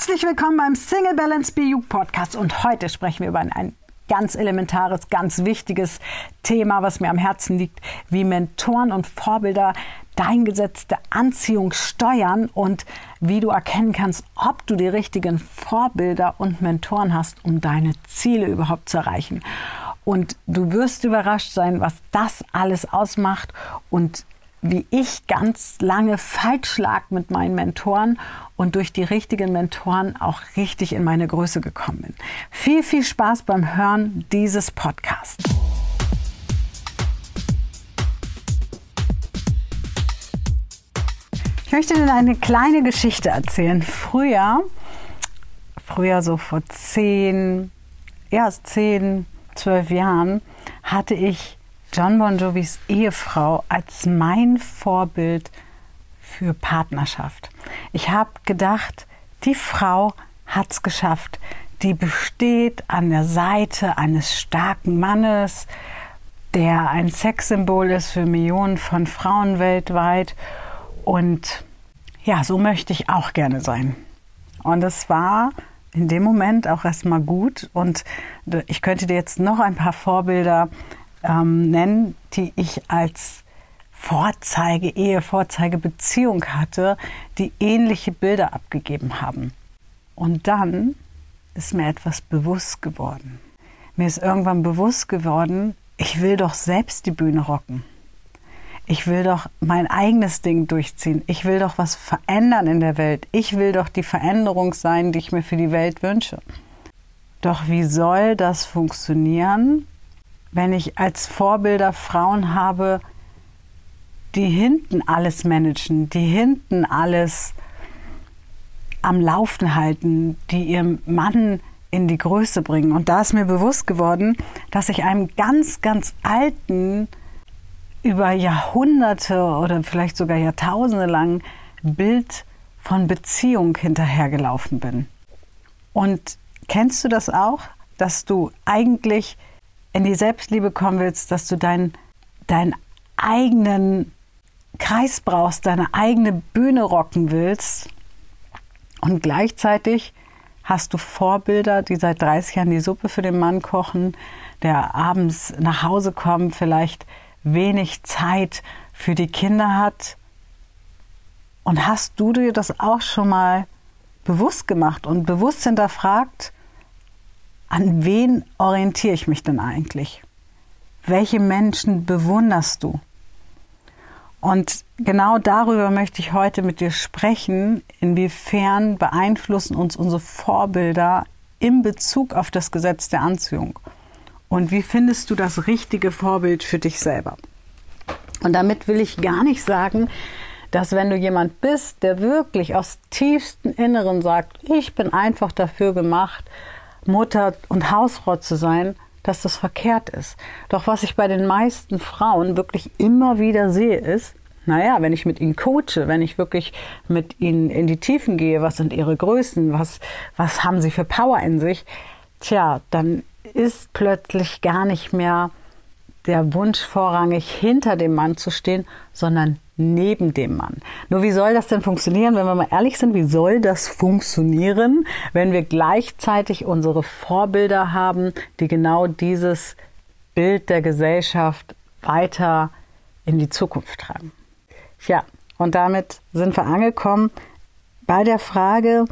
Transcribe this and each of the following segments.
Herzlich willkommen beim Single Balance BU Podcast und heute sprechen wir über ein ganz elementares, ganz wichtiges Thema, was mir am Herzen liegt, wie Mentoren und Vorbilder dein Gesetz Anziehung steuern und wie du erkennen kannst, ob du die richtigen Vorbilder und Mentoren hast, um deine Ziele überhaupt zu erreichen. Und du wirst überrascht sein, was das alles ausmacht und wie ich ganz lange falsch lag mit meinen Mentoren und durch die richtigen Mentoren auch richtig in meine Größe gekommen bin. Viel, viel Spaß beim Hören dieses Podcasts. Ich möchte Ihnen eine kleine Geschichte erzählen. Früher, früher so vor zehn, ja, zehn, zwölf Jahren, hatte ich John Bon Jovis Ehefrau als mein Vorbild für Partnerschaft. Ich habe gedacht, die Frau hat es geschafft. Die besteht an der Seite eines starken Mannes, der ein Sexsymbol ist für Millionen von Frauen weltweit. Und ja, so möchte ich auch gerne sein. Und es war in dem Moment auch erstmal gut. Und ich könnte dir jetzt noch ein paar Vorbilder ähm, nennen, die ich als Vorzeige, Ehe, Vorzeige, Beziehung hatte, die ähnliche Bilder abgegeben haben. Und dann ist mir etwas bewusst geworden. Mir ist irgendwann bewusst geworden, ich will doch selbst die Bühne rocken. Ich will doch mein eigenes Ding durchziehen. Ich will doch was verändern in der Welt. Ich will doch die Veränderung sein, die ich mir für die Welt wünsche. Doch wie soll das funktionieren, wenn ich als Vorbilder Frauen habe, die hinten alles managen, die hinten alles am Laufen halten, die ihren Mann in die Größe bringen. Und da ist mir bewusst geworden, dass ich einem ganz, ganz alten, über Jahrhunderte oder vielleicht sogar Jahrtausende lang Bild von Beziehung hinterhergelaufen bin. Und kennst du das auch, dass du eigentlich in die Selbstliebe kommen willst, dass du deinen dein eigenen Kreis brauchst, deine eigene Bühne rocken willst und gleichzeitig hast du Vorbilder, die seit 30 Jahren die Suppe für den Mann kochen, der abends nach Hause kommt, vielleicht wenig Zeit für die Kinder hat. Und hast du dir das auch schon mal bewusst gemacht und bewusst hinterfragt, an wen orientiere ich mich denn eigentlich? Welche Menschen bewunderst du? Und genau darüber möchte ich heute mit dir sprechen, inwiefern beeinflussen uns unsere Vorbilder in Bezug auf das Gesetz der Anziehung. Und wie findest du das richtige Vorbild für dich selber? Und damit will ich gar nicht sagen, dass wenn du jemand bist, der wirklich aus tiefstem Inneren sagt, ich bin einfach dafür gemacht, Mutter und Hausfrau zu sein, dass das verkehrt ist. Doch was ich bei den meisten Frauen wirklich immer wieder sehe, ist, naja, wenn ich mit ihnen coache, wenn ich wirklich mit ihnen in die Tiefen gehe, was sind ihre Größen, was, was haben sie für Power in sich, tja, dann ist plötzlich gar nicht mehr der Wunsch vorrangig, hinter dem Mann zu stehen, sondern neben dem Mann. Nur wie soll das denn funktionieren, wenn wir mal ehrlich sind, wie soll das funktionieren, wenn wir gleichzeitig unsere Vorbilder haben, die genau dieses Bild der Gesellschaft weiter in die Zukunft tragen? Ja, und damit sind wir angekommen bei der Frage,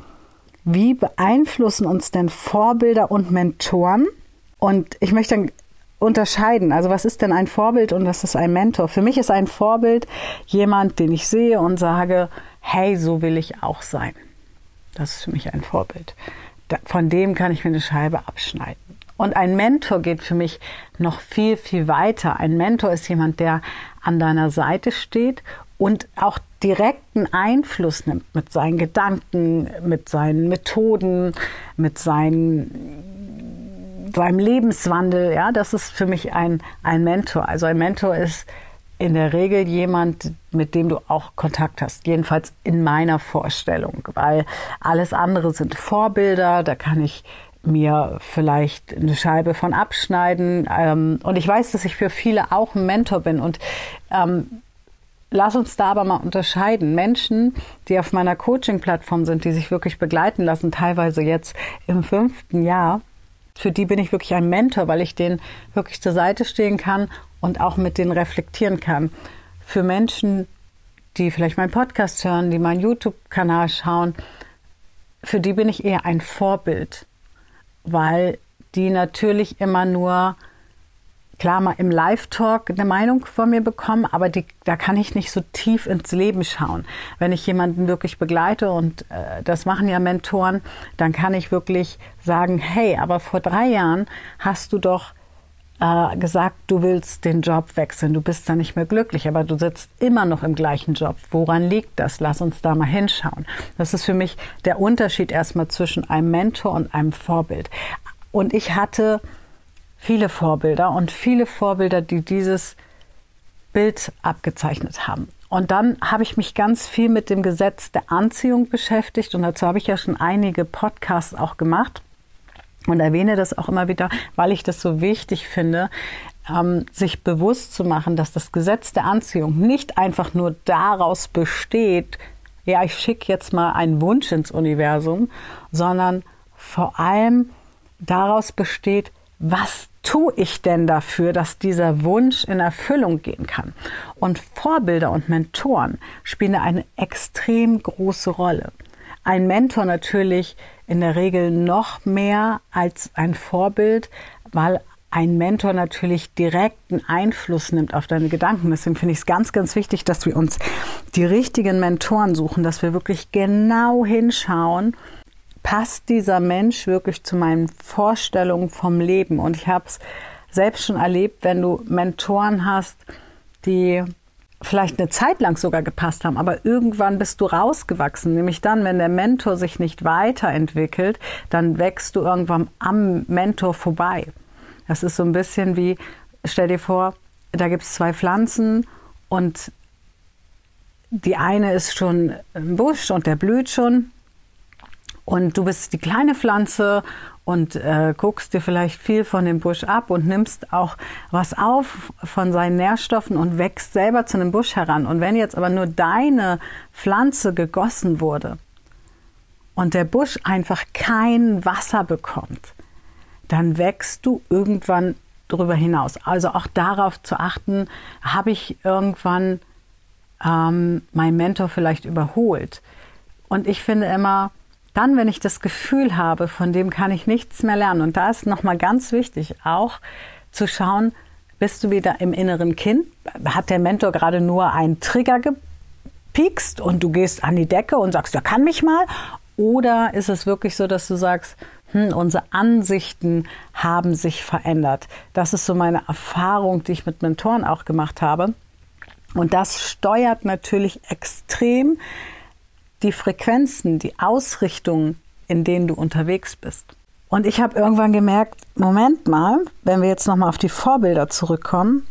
wie beeinflussen uns denn Vorbilder und Mentoren? Und ich möchte unterscheiden. Also was ist denn ein Vorbild und was ist ein Mentor? Für mich ist ein Vorbild jemand, den ich sehe und sage, hey, so will ich auch sein. Das ist für mich ein Vorbild. Von dem kann ich mir eine Scheibe abschneiden. Und ein Mentor geht für mich noch viel, viel weiter. Ein Mentor ist jemand, der an deiner Seite steht und auch direkten Einfluss nimmt mit seinen Gedanken, mit seinen Methoden, mit seinen beim Lebenswandel, ja, das ist für mich ein, ein Mentor. Also ein Mentor ist in der Regel jemand, mit dem du auch Kontakt hast. Jedenfalls in meiner Vorstellung, weil alles andere sind Vorbilder. Da kann ich mir vielleicht eine Scheibe von abschneiden. Ähm, und ich weiß, dass ich für viele auch ein Mentor bin. Und ähm, lass uns da aber mal unterscheiden. Menschen, die auf meiner Coaching-Plattform sind, die sich wirklich begleiten lassen, teilweise jetzt im fünften Jahr, für die bin ich wirklich ein Mentor, weil ich denen wirklich zur Seite stehen kann und auch mit denen reflektieren kann. Für Menschen, die vielleicht meinen Podcast hören, die meinen YouTube-Kanal schauen, für die bin ich eher ein Vorbild, weil die natürlich immer nur klar mal im Live-Talk eine Meinung von mir bekommen, aber die, da kann ich nicht so tief ins Leben schauen. Wenn ich jemanden wirklich begleite und äh, das machen ja Mentoren, dann kann ich wirklich sagen, hey, aber vor drei Jahren hast du doch äh, gesagt, du willst den Job wechseln, du bist da nicht mehr glücklich, aber du sitzt immer noch im gleichen Job. Woran liegt das? Lass uns da mal hinschauen. Das ist für mich der Unterschied erstmal zwischen einem Mentor und einem Vorbild. Und ich hatte viele Vorbilder und viele Vorbilder, die dieses Bild abgezeichnet haben. Und dann habe ich mich ganz viel mit dem Gesetz der Anziehung beschäftigt und dazu habe ich ja schon einige Podcasts auch gemacht und erwähne das auch immer wieder, weil ich das so wichtig finde, ähm, sich bewusst zu machen, dass das Gesetz der Anziehung nicht einfach nur daraus besteht, ja, ich schicke jetzt mal einen Wunsch ins Universum, sondern vor allem daraus besteht, was tue ich denn dafür, dass dieser Wunsch in Erfüllung gehen kann? Und Vorbilder und Mentoren spielen eine extrem große Rolle. Ein Mentor natürlich in der Regel noch mehr als ein Vorbild, weil ein Mentor natürlich direkten Einfluss nimmt auf deine Gedanken. Deswegen finde ich es ganz, ganz wichtig, dass wir uns die richtigen Mentoren suchen, dass wir wirklich genau hinschauen, passt dieser Mensch wirklich zu meinen Vorstellungen vom Leben? Und ich habe es selbst schon erlebt, wenn du Mentoren hast, die vielleicht eine Zeit lang sogar gepasst haben, aber irgendwann bist du rausgewachsen. Nämlich dann, wenn der Mentor sich nicht weiterentwickelt, dann wächst du irgendwann am Mentor vorbei. Das ist so ein bisschen wie, stell dir vor, da gibt es zwei Pflanzen und die eine ist schon im Busch und der blüht schon und du bist die kleine Pflanze und äh, guckst dir vielleicht viel von dem Busch ab und nimmst auch was auf von seinen Nährstoffen und wächst selber zu einem Busch heran. Und wenn jetzt aber nur deine Pflanze gegossen wurde und der Busch einfach kein Wasser bekommt, dann wächst du irgendwann darüber hinaus. Also auch darauf zu achten, habe ich irgendwann ähm, mein Mentor vielleicht überholt. Und ich finde immer, dann, wenn ich das Gefühl habe, von dem kann ich nichts mehr lernen. Und da ist nochmal ganz wichtig, auch zu schauen, bist du wieder im inneren Kind? Hat der Mentor gerade nur einen Trigger gepiekst und du gehst an die Decke und sagst, der kann mich mal? Oder ist es wirklich so, dass du sagst, hm, unsere Ansichten haben sich verändert? Das ist so meine Erfahrung, die ich mit Mentoren auch gemacht habe. Und das steuert natürlich extrem die Frequenzen, die Ausrichtungen, in denen du unterwegs bist. Und ich habe irgendwann gemerkt, Moment mal, wenn wir jetzt nochmal auf die Vorbilder zurückkommen,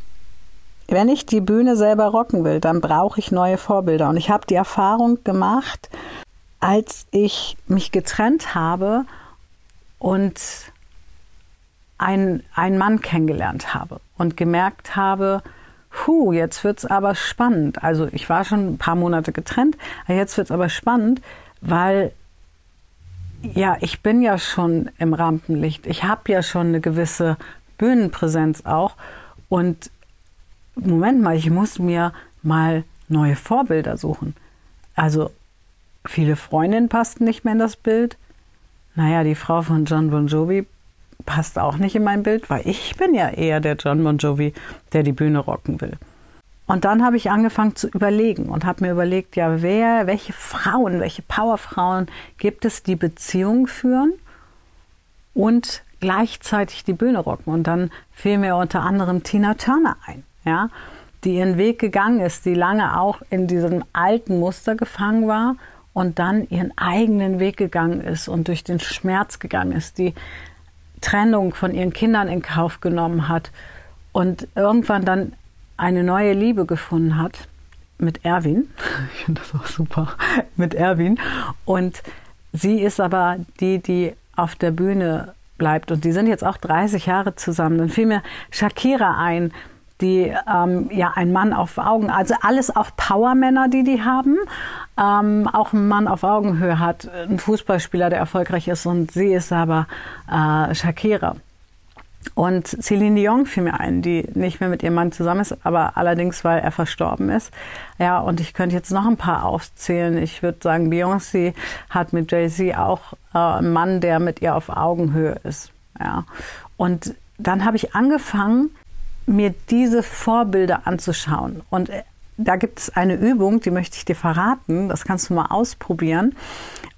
wenn ich die Bühne selber rocken will, dann brauche ich neue Vorbilder. Und ich habe die Erfahrung gemacht, als ich mich getrennt habe und einen, einen Mann kennengelernt habe und gemerkt habe, puh, jetzt wird's aber spannend. Also ich war schon ein paar Monate getrennt, jetzt wird's aber spannend, weil ja, ich bin ja schon im Rampenlicht. Ich habe ja schon eine gewisse Bühnenpräsenz auch. Und Moment mal, ich muss mir mal neue Vorbilder suchen. Also viele Freundinnen passten nicht mehr in das Bild. Naja, die Frau von John Bon Jovi passt auch nicht in mein Bild, weil ich bin ja eher der John Bon Jovi, der die Bühne rocken will. Und dann habe ich angefangen zu überlegen und habe mir überlegt, ja, wer, welche Frauen, welche Powerfrauen gibt es, die Beziehungen führen und gleichzeitig die Bühne rocken. Und dann fiel mir unter anderem Tina Turner ein, ja, die ihren Weg gegangen ist, die lange auch in diesem alten Muster gefangen war und dann ihren eigenen Weg gegangen ist und durch den Schmerz gegangen ist, die Trennung von ihren Kindern in Kauf genommen hat und irgendwann dann eine neue Liebe gefunden hat mit Erwin. Ich finde das auch super. Mit Erwin. Und sie ist aber die, die auf der Bühne bleibt. Und die sind jetzt auch 30 Jahre zusammen. Dann fiel mir Shakira ein, die ähm, ja ein Mann auf Augen, also alles auch Powermänner, die die haben. Ähm, auch ein Mann auf Augenhöhe hat, ein Fußballspieler, der erfolgreich ist und sie ist aber äh, Shakira. Und Celine Dion fiel mir ein, die nicht mehr mit ihrem Mann zusammen ist, aber allerdings, weil er verstorben ist. Ja, und ich könnte jetzt noch ein paar aufzählen. Ich würde sagen, Beyoncé hat mit Jay-Z auch äh, einen Mann, der mit ihr auf Augenhöhe ist. Ja. Und dann habe ich angefangen, mir diese Vorbilder anzuschauen. Und äh, da gibt es eine Übung, die möchte ich dir verraten. Das kannst du mal ausprobieren.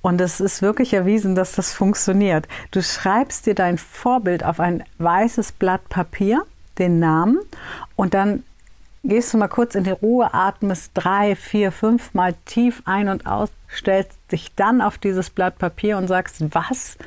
Und es ist wirklich erwiesen, dass das funktioniert. Du schreibst dir dein Vorbild auf ein weißes Blatt Papier, den Namen, und dann gehst du mal kurz in die Ruhe, atmest drei, vier, fünf Mal tief ein und aus, stellst dich dann auf dieses Blatt Papier und sagst, was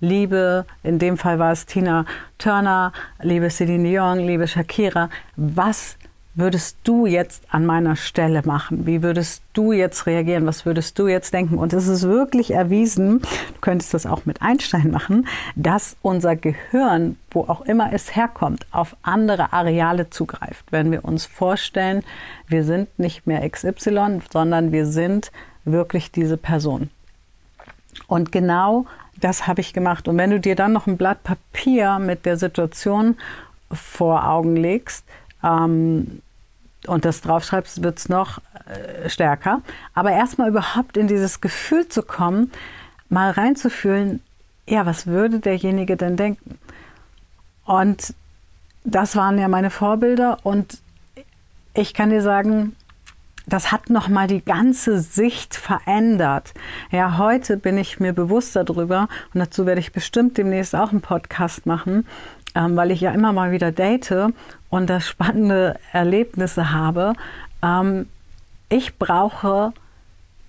liebe, in dem Fall war es Tina Turner, liebe Celine Dion, liebe Shakira, was würdest du jetzt an meiner Stelle machen? Wie würdest du jetzt reagieren? Was würdest du jetzt denken? Und es ist wirklich erwiesen, du könntest das auch mit Einstein machen, dass unser Gehirn, wo auch immer es herkommt, auf andere Areale zugreift. Wenn wir uns vorstellen, wir sind nicht mehr XY, sondern wir sind wirklich diese Person. Und genau das habe ich gemacht. Und wenn du dir dann noch ein Blatt Papier mit der Situation vor Augen legst, ähm, und das draufschreibst, wird es noch äh, stärker. Aber erstmal überhaupt in dieses Gefühl zu kommen, mal reinzufühlen, ja, was würde derjenige denn denken? Und das waren ja meine Vorbilder und ich kann dir sagen, das hat nochmal die ganze Sicht verändert. Ja, heute bin ich mir bewusster darüber und dazu werde ich bestimmt demnächst auch einen Podcast machen, ähm, weil ich ja immer mal wieder date und das spannende Erlebnisse habe. Ähm, ich brauche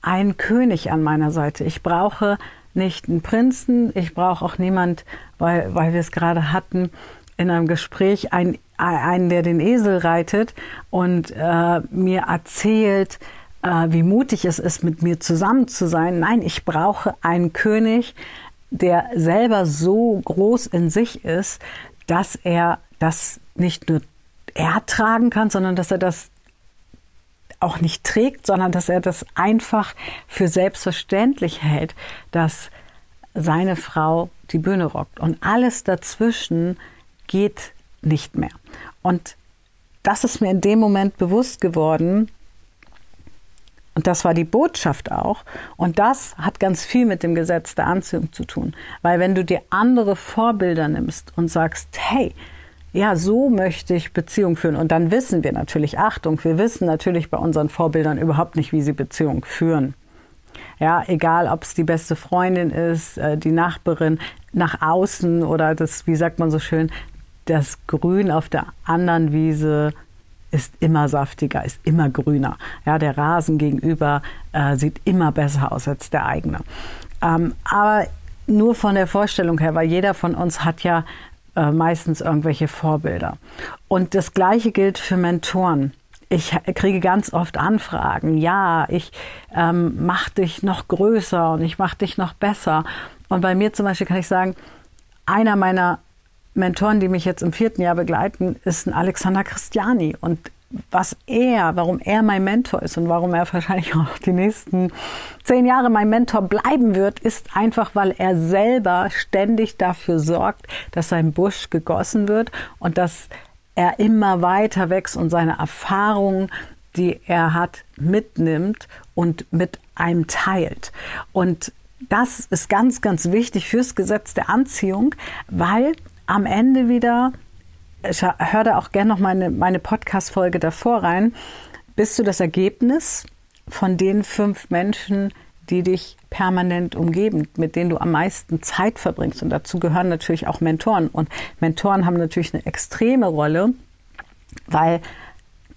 einen König an meiner Seite. Ich brauche nicht einen Prinzen, ich brauche auch niemand, weil, weil wir es gerade hatten in einem Gespräch, einen, einen, der den Esel reitet und äh, mir erzählt, äh, wie mutig es ist, mit mir zusammen zu sein. Nein, ich brauche einen König, der selber so groß in sich ist, dass er das nicht nur er tragen kann, sondern dass er das auch nicht trägt, sondern dass er das einfach für selbstverständlich hält, dass seine Frau die Bühne rockt. Und alles dazwischen geht nicht mehr. Und das ist mir in dem Moment bewusst geworden. Und das war die Botschaft auch. Und das hat ganz viel mit dem Gesetz der Anziehung zu tun. Weil wenn du dir andere Vorbilder nimmst und sagst, hey, ja, so möchte ich Beziehung führen. Und dann wissen wir natürlich, Achtung, wir wissen natürlich bei unseren Vorbildern überhaupt nicht, wie sie Beziehung führen. Ja, egal, ob es die beste Freundin ist, äh, die Nachbarin nach außen oder das, wie sagt man so schön, das Grün auf der anderen Wiese ist immer saftiger, ist immer grüner. Ja, der Rasen gegenüber äh, sieht immer besser aus als der eigene. Ähm, aber nur von der Vorstellung her, weil jeder von uns hat ja äh, meistens irgendwelche Vorbilder. Und das Gleiche gilt für Mentoren. Ich kriege ganz oft Anfragen, ja, ich ähm, mache dich noch größer und ich mache dich noch besser. Und bei mir zum Beispiel kann ich sagen, einer meiner Mentoren, die mich jetzt im vierten Jahr begleiten, ist ein Alexander Christiani. Und was er, warum er mein Mentor ist und warum er wahrscheinlich auch die nächsten zehn Jahre mein Mentor bleiben wird, ist einfach, weil er selber ständig dafür sorgt, dass sein Busch gegossen wird und dass er immer weiter wächst und seine Erfahrungen, die er hat, mitnimmt und mit einem teilt. Und das ist ganz, ganz wichtig fürs Gesetz der Anziehung, weil am Ende wieder ich höre da auch gerne noch meine, meine Podcast-Folge davor rein, bist du das Ergebnis von den fünf Menschen, die dich permanent umgeben, mit denen du am meisten Zeit verbringst. Und dazu gehören natürlich auch Mentoren. Und Mentoren haben natürlich eine extreme Rolle, weil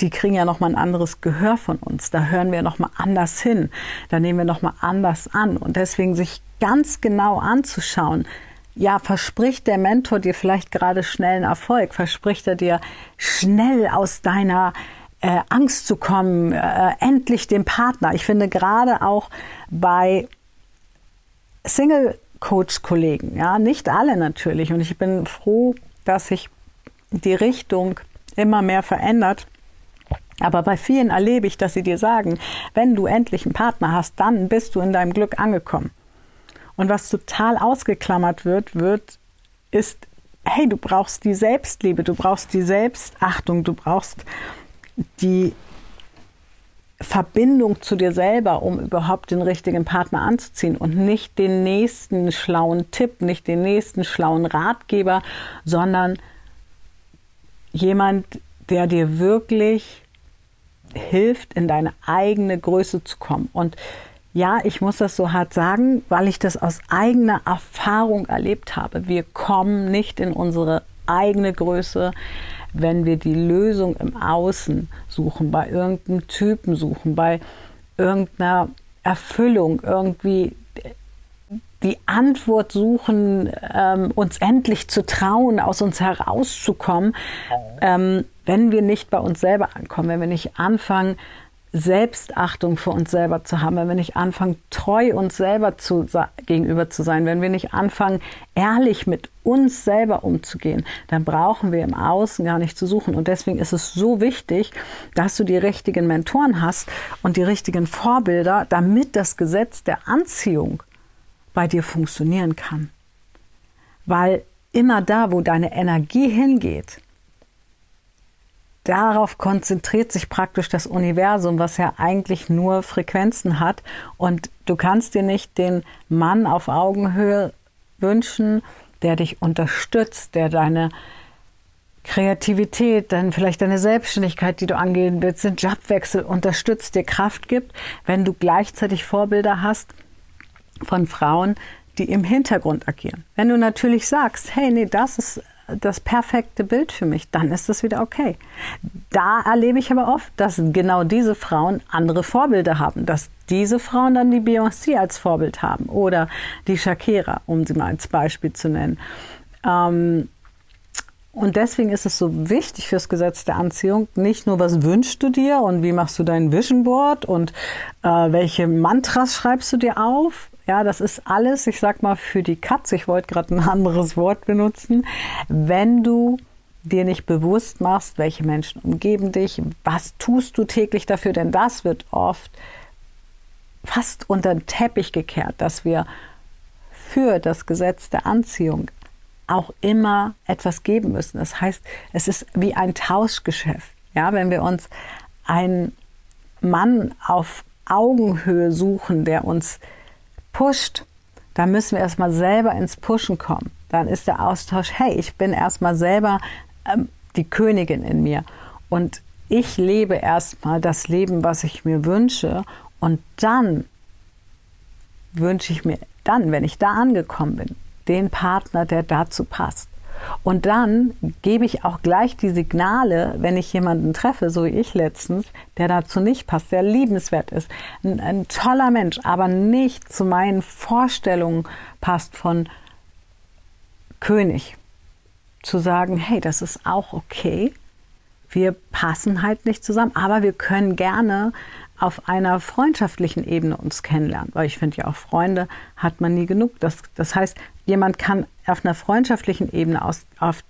die kriegen ja nochmal ein anderes Gehör von uns. Da hören wir nochmal anders hin. Da nehmen wir nochmal anders an. Und deswegen sich ganz genau anzuschauen, ja, verspricht der Mentor dir vielleicht gerade schnellen Erfolg? Verspricht er dir schnell aus deiner äh, Angst zu kommen, äh, endlich den Partner? Ich finde gerade auch bei Single-Coach-Kollegen, ja, nicht alle natürlich. Und ich bin froh, dass ich die Richtung immer mehr verändert. Aber bei vielen erlebe ich, dass sie dir sagen, wenn du endlich einen Partner hast, dann bist du in deinem Glück angekommen. Und was total ausgeklammert wird, wird, ist, hey, du brauchst die Selbstliebe, du brauchst die Selbstachtung, du brauchst die Verbindung zu dir selber, um überhaupt den richtigen Partner anzuziehen und nicht den nächsten schlauen Tipp, nicht den nächsten schlauen Ratgeber, sondern jemand, der dir wirklich hilft, in deine eigene Größe zu kommen. Und ja, ich muss das so hart sagen, weil ich das aus eigener Erfahrung erlebt habe. Wir kommen nicht in unsere eigene Größe, wenn wir die Lösung im Außen suchen, bei irgendeinem Typen suchen, bei irgendeiner Erfüllung, irgendwie die Antwort suchen, ähm, uns endlich zu trauen, aus uns herauszukommen, ähm, wenn wir nicht bei uns selber ankommen, wenn wir nicht anfangen, Selbstachtung für uns selber zu haben, wenn wir nicht anfangen, treu uns selber zu, gegenüber zu sein, wenn wir nicht anfangen, ehrlich mit uns selber umzugehen, dann brauchen wir im Außen gar nicht zu suchen. Und deswegen ist es so wichtig, dass du die richtigen Mentoren hast und die richtigen Vorbilder, damit das Gesetz der Anziehung bei dir funktionieren kann. Weil immer da, wo deine Energie hingeht, darauf konzentriert sich praktisch das Universum, was ja eigentlich nur Frequenzen hat. Und du kannst dir nicht den Mann auf Augenhöhe wünschen, der dich unterstützt, der deine Kreativität, dann vielleicht deine Selbstständigkeit, die du angehen willst, den Jobwechsel unterstützt, dir Kraft gibt, wenn du gleichzeitig Vorbilder hast von Frauen, die im Hintergrund agieren. Wenn du natürlich sagst, hey, nee, das ist das perfekte Bild für mich, dann ist das wieder okay. Da erlebe ich aber oft, dass genau diese Frauen andere Vorbilder haben, dass diese Frauen dann die Beyoncé als Vorbild haben oder die Shakira, um sie mal als Beispiel zu nennen. Ähm, und deswegen ist es so wichtig fürs Gesetz der Anziehung, nicht nur, was wünschst du dir und wie machst du dein Vision Board und äh, welche Mantras schreibst du dir auf, ja, das ist alles, ich sag mal, für die Katze. Ich wollte gerade ein anderes Wort benutzen. Wenn du dir nicht bewusst machst, welche Menschen umgeben dich, was tust du täglich dafür, denn das wird oft fast unter den Teppich gekehrt, dass wir für das Gesetz der Anziehung auch immer etwas geben müssen. Das heißt, es ist wie ein Tauschgeschäft. Ja, wenn wir uns einen Mann auf Augenhöhe suchen, der uns pusht, dann müssen wir erstmal selber ins Pushen kommen. Dann ist der Austausch, hey, ich bin erstmal selber ähm, die Königin in mir. Und ich lebe erstmal das Leben, was ich mir wünsche. Und dann wünsche ich mir, dann, wenn ich da angekommen bin, den Partner, der dazu passt. Und dann gebe ich auch gleich die Signale, wenn ich jemanden treffe, so wie ich letztens, der dazu nicht passt, der liebenswert ist, ein, ein toller Mensch, aber nicht zu meinen Vorstellungen passt von König. Zu sagen, hey, das ist auch okay. Wir passen halt nicht zusammen, aber wir können gerne auf einer freundschaftlichen Ebene uns kennenlernen. Weil ich finde ja auch Freunde hat man nie genug. Das, das heißt, jemand kann auf einer freundschaftlichen Ebene aus, auf,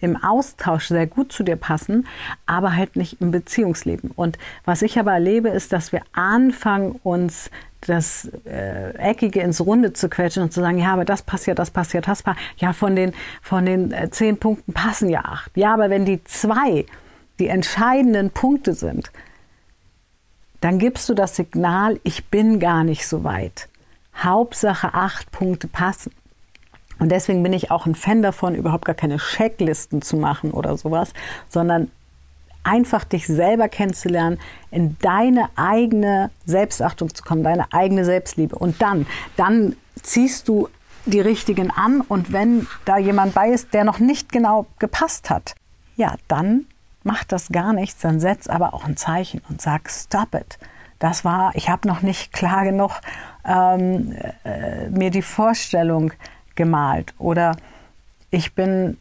im Austausch sehr gut zu dir passen, aber halt nicht im Beziehungsleben. Und was ich aber erlebe, ist, dass wir anfangen, uns das äh, Eckige ins Runde zu quetschen und zu sagen, ja, aber das passt ja, das passt ja, das passt. Ja, von den, von den äh, zehn Punkten passen ja acht. Ja, aber wenn die zwei die entscheidenden Punkte sind, dann gibst du das Signal, ich bin gar nicht so weit. Hauptsache acht Punkte passen. Und deswegen bin ich auch ein Fan davon, überhaupt gar keine Checklisten zu machen oder sowas, sondern einfach dich selber kennenzulernen, in deine eigene Selbstachtung zu kommen, deine eigene Selbstliebe. Und dann, dann ziehst du die richtigen an und wenn da jemand bei ist, der noch nicht genau gepasst hat, ja, dann macht das gar nichts, dann setz aber auch ein Zeichen und sag Stop it. Das war, ich habe noch nicht klar genug ähm, äh, mir die Vorstellung gemalt oder ich bin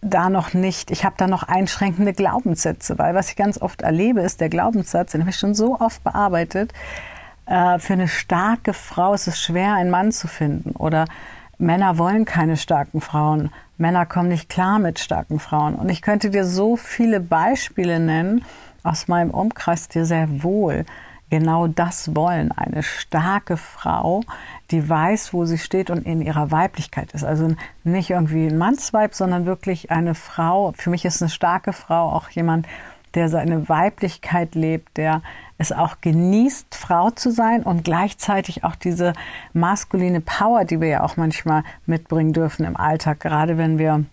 da noch nicht, ich habe da noch einschränkende Glaubenssätze, weil was ich ganz oft erlebe, ist der Glaubenssatz, den habe ich schon so oft bearbeitet, äh, für eine starke Frau ist es schwer, einen Mann zu finden oder Männer wollen keine starken Frauen. Männer kommen nicht klar mit starken Frauen. Und ich könnte dir so viele Beispiele nennen aus meinem Umkreis, die sehr wohl genau das wollen. Eine starke Frau, die weiß, wo sie steht und in ihrer Weiblichkeit ist. Also nicht irgendwie ein Mannsweib, sondern wirklich eine Frau. Für mich ist eine starke Frau auch jemand, der seine Weiblichkeit lebt, der es auch genießt, Frau zu sein und gleichzeitig auch diese maskuline Power, die wir ja auch manchmal mitbringen dürfen im Alltag, gerade wenn wir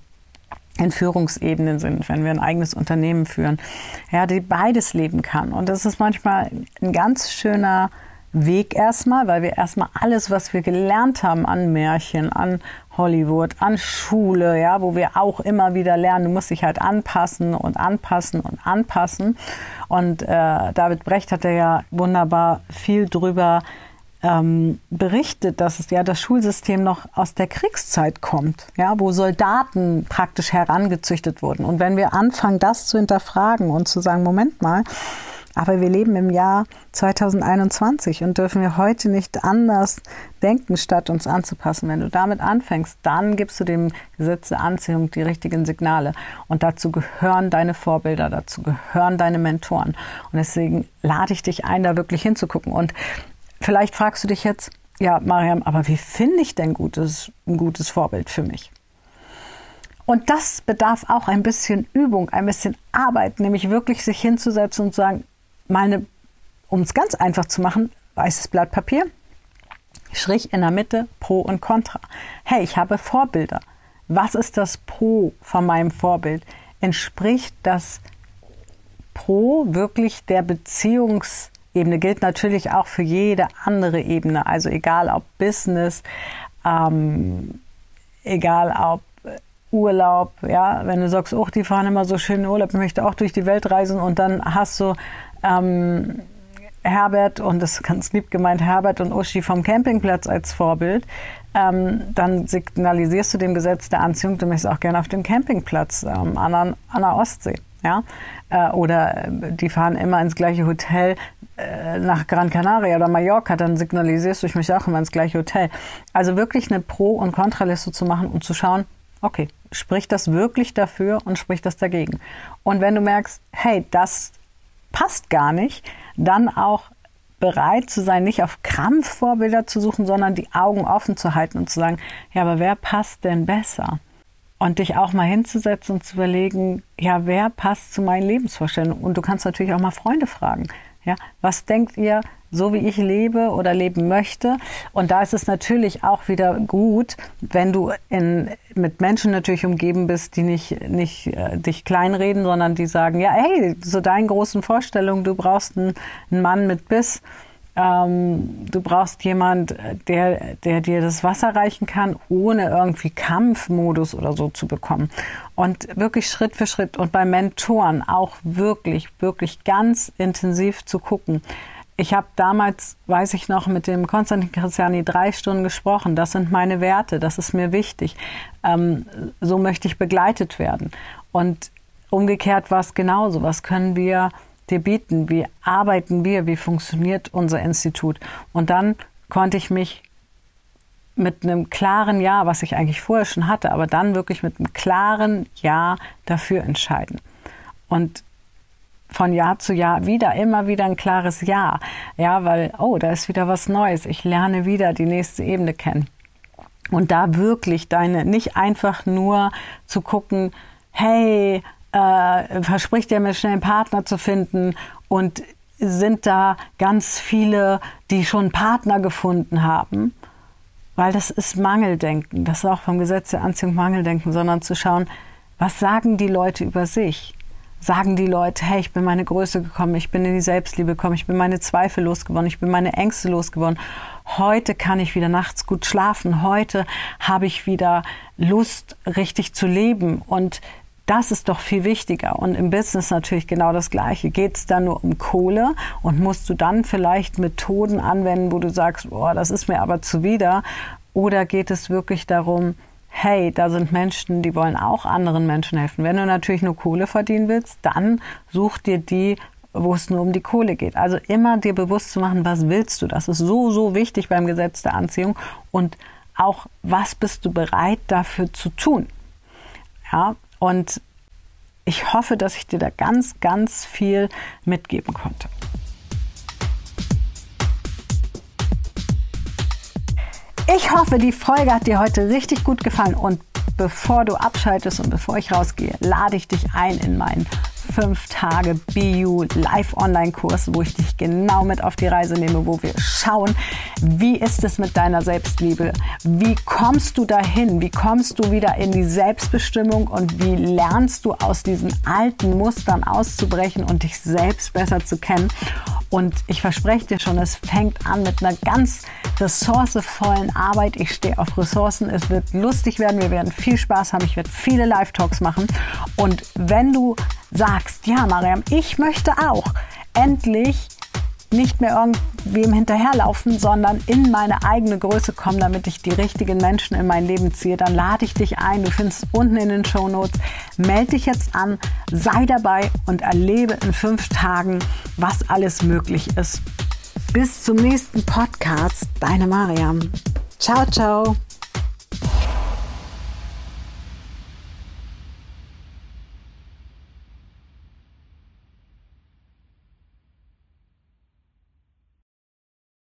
in Führungsebenen sind, wenn wir ein eigenes Unternehmen führen, ja, die beides leben kann. Und das ist manchmal ein ganz schöner Weg erstmal, weil wir erstmal alles, was wir gelernt haben an Märchen, an Hollywood, an Schule, ja, wo wir auch immer wieder lernen, du musst dich halt anpassen und anpassen und anpassen. Und äh, David Brecht hat ja wunderbar viel drüber ähm, berichtet, dass es ja das Schulsystem noch aus der Kriegszeit kommt, ja, wo Soldaten praktisch herangezüchtet wurden. Und wenn wir anfangen, das zu hinterfragen und zu sagen, Moment mal, aber wir leben im Jahr 2021 und dürfen wir heute nicht anders denken, statt uns anzupassen. Wenn du damit anfängst, dann gibst du dem Gesetz der Anziehung die richtigen Signale. Und dazu gehören deine Vorbilder, dazu gehören deine Mentoren. Und deswegen lade ich dich ein, da wirklich hinzugucken. Und vielleicht fragst du dich jetzt, ja, Mariam, aber wie finde ich denn gutes, ein gutes Vorbild für mich? Und das bedarf auch ein bisschen Übung, ein bisschen Arbeit, nämlich wirklich sich hinzusetzen und zu sagen, mal um es ganz einfach zu machen, weißes Blatt Papier, Strich in der Mitte, Pro und Contra. Hey, ich habe Vorbilder. Was ist das Pro von meinem Vorbild? Entspricht das Pro wirklich der Beziehungsebene? Gilt natürlich auch für jede andere Ebene. Also egal ob Business, ähm, egal ob Urlaub, ja, wenn du sagst, oh, die fahren immer so schön in Urlaub, ich möchte auch durch die Welt reisen und dann hast du ähm, Herbert und das ist ganz lieb gemeint, Herbert und Uschi vom Campingplatz als Vorbild, ähm, dann signalisierst du dem Gesetz der Anziehung, du möchtest auch gerne auf dem Campingplatz ähm, an, der, an der Ostsee. Ja? Äh, oder äh, die fahren immer ins gleiche Hotel äh, nach Gran Canaria oder Mallorca, dann signalisierst du, ich möchte auch immer ins gleiche Hotel. Also wirklich eine Pro- und Kontraliste zu machen und zu schauen, okay, spricht das wirklich dafür und spricht das dagegen? Und wenn du merkst, hey, das passt gar nicht, dann auch bereit zu sein, nicht auf Krampf Vorbilder zu suchen, sondern die Augen offen zu halten und zu sagen, ja, aber wer passt denn besser? Und dich auch mal hinzusetzen und zu überlegen, ja, wer passt zu meinen Lebensvorstellungen? Und du kannst natürlich auch mal Freunde fragen. Ja, was denkt ihr, so wie ich lebe oder leben möchte? Und da ist es natürlich auch wieder gut, wenn du in, mit Menschen natürlich umgeben bist, die nicht, nicht äh, dich kleinreden, sondern die sagen, ja, hey, so deinen großen Vorstellungen, du brauchst einen, einen Mann mit Biss. Ähm, du brauchst jemand, der, der dir das Wasser reichen kann, ohne irgendwie Kampfmodus oder so zu bekommen. Und wirklich Schritt für Schritt und bei Mentoren auch wirklich, wirklich ganz intensiv zu gucken. Ich habe damals, weiß ich noch, mit dem Konstantin Christiani drei Stunden gesprochen. Das sind meine Werte, das ist mir wichtig. Ähm, so möchte ich begleitet werden. Und umgekehrt war es genauso. Was können wir dir bieten? Wie arbeiten wir? Wie funktioniert unser Institut? Und dann konnte ich mich mit einem klaren Ja, was ich eigentlich vorher schon hatte, aber dann wirklich mit einem klaren Ja dafür entscheiden. Und von Jahr zu Jahr wieder, immer wieder ein klares Ja. Ja, weil, oh, da ist wieder was Neues. Ich lerne wieder die nächste Ebene kennen. Und da wirklich deine, nicht einfach nur zu gucken, hey, äh, verspricht er mir schnell einen Partner zu finden und sind da ganz viele, die schon einen Partner gefunden haben, weil das ist Mangeldenken, das ist auch vom Gesetz der Anziehung Mangeldenken, sondern zu schauen, was sagen die Leute über sich? Sagen die Leute, hey, ich bin meine Größe gekommen, ich bin in die Selbstliebe gekommen, ich bin meine Zweifel losgeworden, ich bin meine Ängste losgeworden. Heute kann ich wieder nachts gut schlafen, heute habe ich wieder Lust, richtig zu leben und das ist doch viel wichtiger. Und im Business natürlich genau das Gleiche. Geht es da nur um Kohle und musst du dann vielleicht Methoden anwenden, wo du sagst, boah, das ist mir aber zuwider? Oder geht es wirklich darum, hey, da sind Menschen, die wollen auch anderen Menschen helfen. Wenn du natürlich nur Kohle verdienen willst, dann such dir die, wo es nur um die Kohle geht. Also immer dir bewusst zu machen, was willst du? Das ist so, so wichtig beim Gesetz der Anziehung und auch, was bist du bereit dafür zu tun? Ja, und ich hoffe, dass ich dir da ganz, ganz viel mitgeben konnte. Ich hoffe, die Folge hat dir heute richtig gut gefallen und bevor du abschaltest und bevor ich rausgehe, lade ich dich ein in meinen 5 Tage BU Live Online Kurs, wo ich dich genau mit auf die Reise nehme, wo wir schauen, wie ist es mit deiner Selbstliebe? Wie kommst du dahin? Wie kommst du wieder in die Selbstbestimmung und wie lernst du aus diesen alten Mustern auszubrechen und dich selbst besser zu kennen? Und ich verspreche dir schon, es fängt an mit einer ganz ressourcevollen Arbeit. Ich stehe auf Ressourcen. Es wird lustig werden. Wir werden viel Spaß haben. Ich werde viele Live-Talks machen. Und wenn du sagst, ja, Mariam, ich möchte auch endlich nicht mehr irgendwem hinterherlaufen, sondern in meine eigene Größe kommen, damit ich die richtigen Menschen in mein Leben ziehe, dann lade ich dich ein. Du findest unten in den Show Notes. Melde dich jetzt an, sei dabei und erlebe in fünf Tagen, was alles möglich ist. Bis zum nächsten Podcast. Deine Mariam. Ciao, ciao.